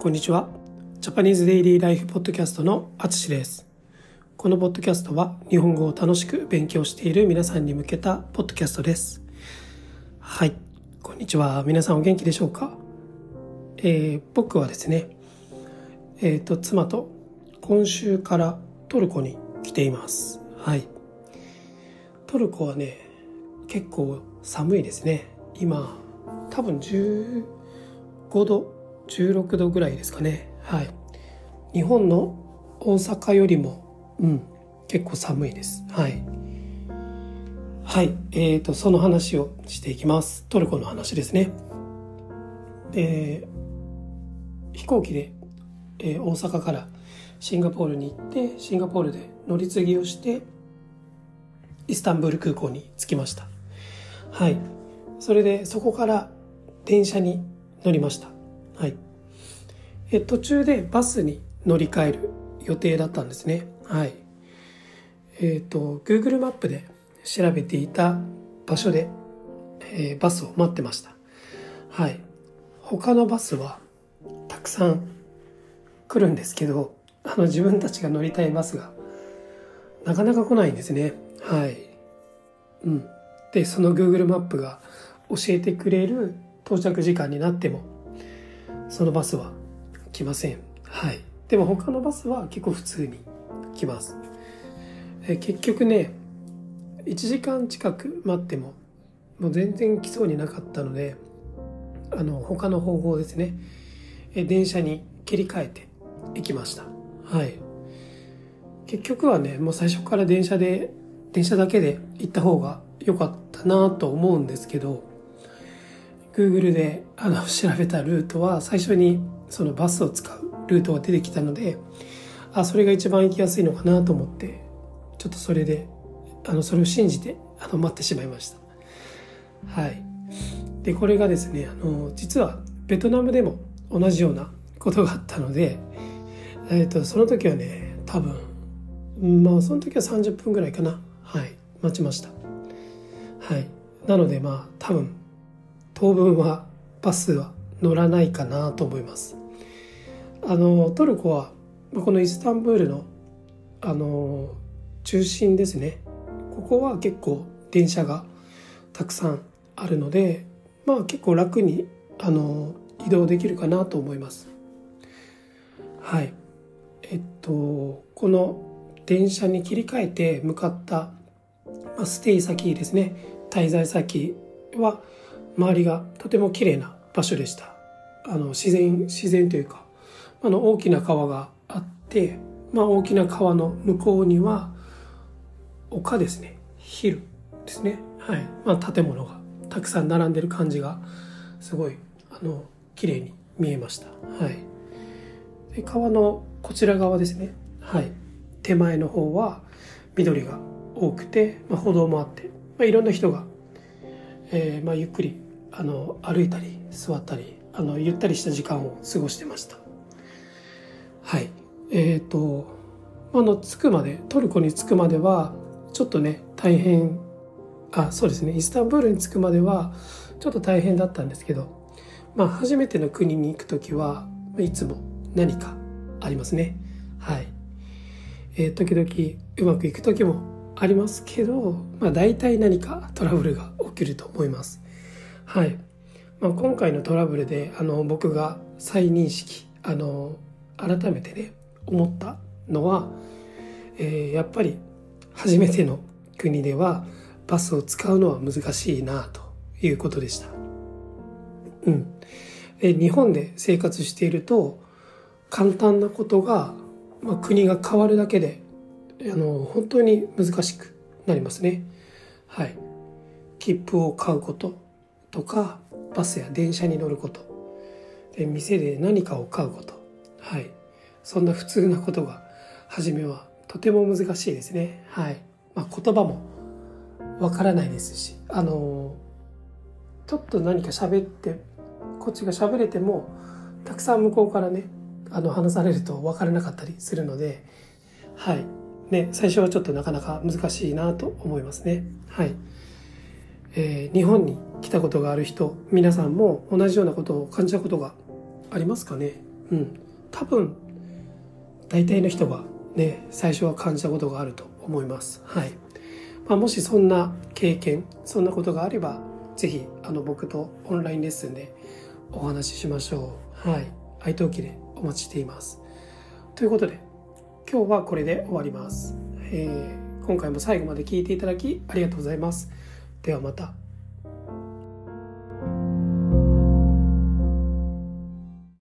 こんにちは。ジャパニーズデイリーライフポッドキャストのあつしです。このポッドキャストは日本語を楽しく勉強している皆さんに向けたポッドキャストです。はい。こんにちは。皆さんお元気でしょうか？えー、僕はですね、えっ、ー、と、妻と今週からトルコに来ています。はい。トルコはね、結構寒いですね。今、多分15度16度ぐらいですかね。はい。日本の大阪よりもうん結構寒いです。はい。はい。えーとその話をしていきます。トルコの話ですね。で飛行機で、えー、大阪からシンガポールに行ってシンガポールで乗り継ぎをしてイスタンブール空港に着きました。はい。それでそこから電車に乗りました。はい。え途中でバスに乗り換える予定だったんですね。はい。えっ、ー、と、Google マップで調べていた場所で、えー、バスを待ってました。はい。他のバスはたくさん来るんですけど、あの自分たちが乗りたいバスがなかなか来ないんですね。はい。うん。で、その Google マップが教えてくれる到着時間になってもそのバスは来ません。はい。でも他のバスは結構普通に来ます。え結局ね1時間近く待ってももう全然来そうになかったのであの他の方法ですね。え電車に切り替えて行きました。はい。結局はねもう最初から電車で電車だけで行った方が良かったなと思うんですけど Google であの 調べたルートは最初にそのバスを使うルートが出てきたのであそれが一番行きやすいのかなと思ってちょっとそれであのそれを信じてあの待ってしまいました。はい。でこれがですねあの実はベトナムでも同じようなことがあったので、えーと、その時はね多分まあその時は30分ぐらいかな。はい。待ちました。はい。なのでまあ多分当分はバスは乗らないかなと思います。あのトルコはこのイスタンブールのあの中心ですね。ここは結構電車がたくさんあるのでまあ結構楽にあの移動できるかなと思います。はい。えっとこの電車に切り替えて向かったまステイ先ですね。滞在先は周りがとても綺麗な場所でした。あの自然自然というかあの大きな川があって、まあ、大きな川の向こうには丘ですね。ヒルですね。はい、まあ、建物がたくさん並んでる感じがすごいあの綺麗に見えました。はい。で川のこちら側ですね。はい。手前の方は緑が多くて、まあ、歩道もあって、まあ、いろんな人がえー、まあ、ゆっくりあの歩いたり座ったりあのゆったりした時間を過ごしてました。はい。えっ、ー、とあの着くまでトルコに着くまではちょっとね大変あそうですね。イスタンブールに着くまではちょっと大変だったんですけどまあ初めての国に行く時はいつも何かありますね。はい。えー、時々うまくいく時もありますけど、まあ、大体何かトラブルが起きると思います。はい。まあ、今回のトラブルであの僕が再認識あの改めてね思ったのは、えー、やっぱり初めての国ではバスを使うのは難しいなということでした。うん。で日本で生活していると簡単なことが、まあ、国が変わるだけであの本当に難しくなりますね。はい。切符を買うこととかバスや電車に乗ること。で店で何かを買うこと。はい。そんな普通なことが初めはとても難しいですね。はい、まあ、言葉もわからないですし。あのちょっと何か喋ってこっちが喋れてもたくさん向こうからねあの話されると分からなかったりするのではい。ね、最初はちょっとなかなか難しいなと思いますね。はい。えー、日本に来たことがある人、皆さんも同じようなことを感じたことがありますかね？うん。多分大体の人がね最初は感じたことがあると思います。はい、まあ、もしそんな経験そんなことがあれば是非あの僕とオンラインレッスンでお話ししましょう。はい。愛登記でお待ちしています。ということで今日はこれで終わります、えー、今回も最後まで聞いていただきありがとうございます。ではまた。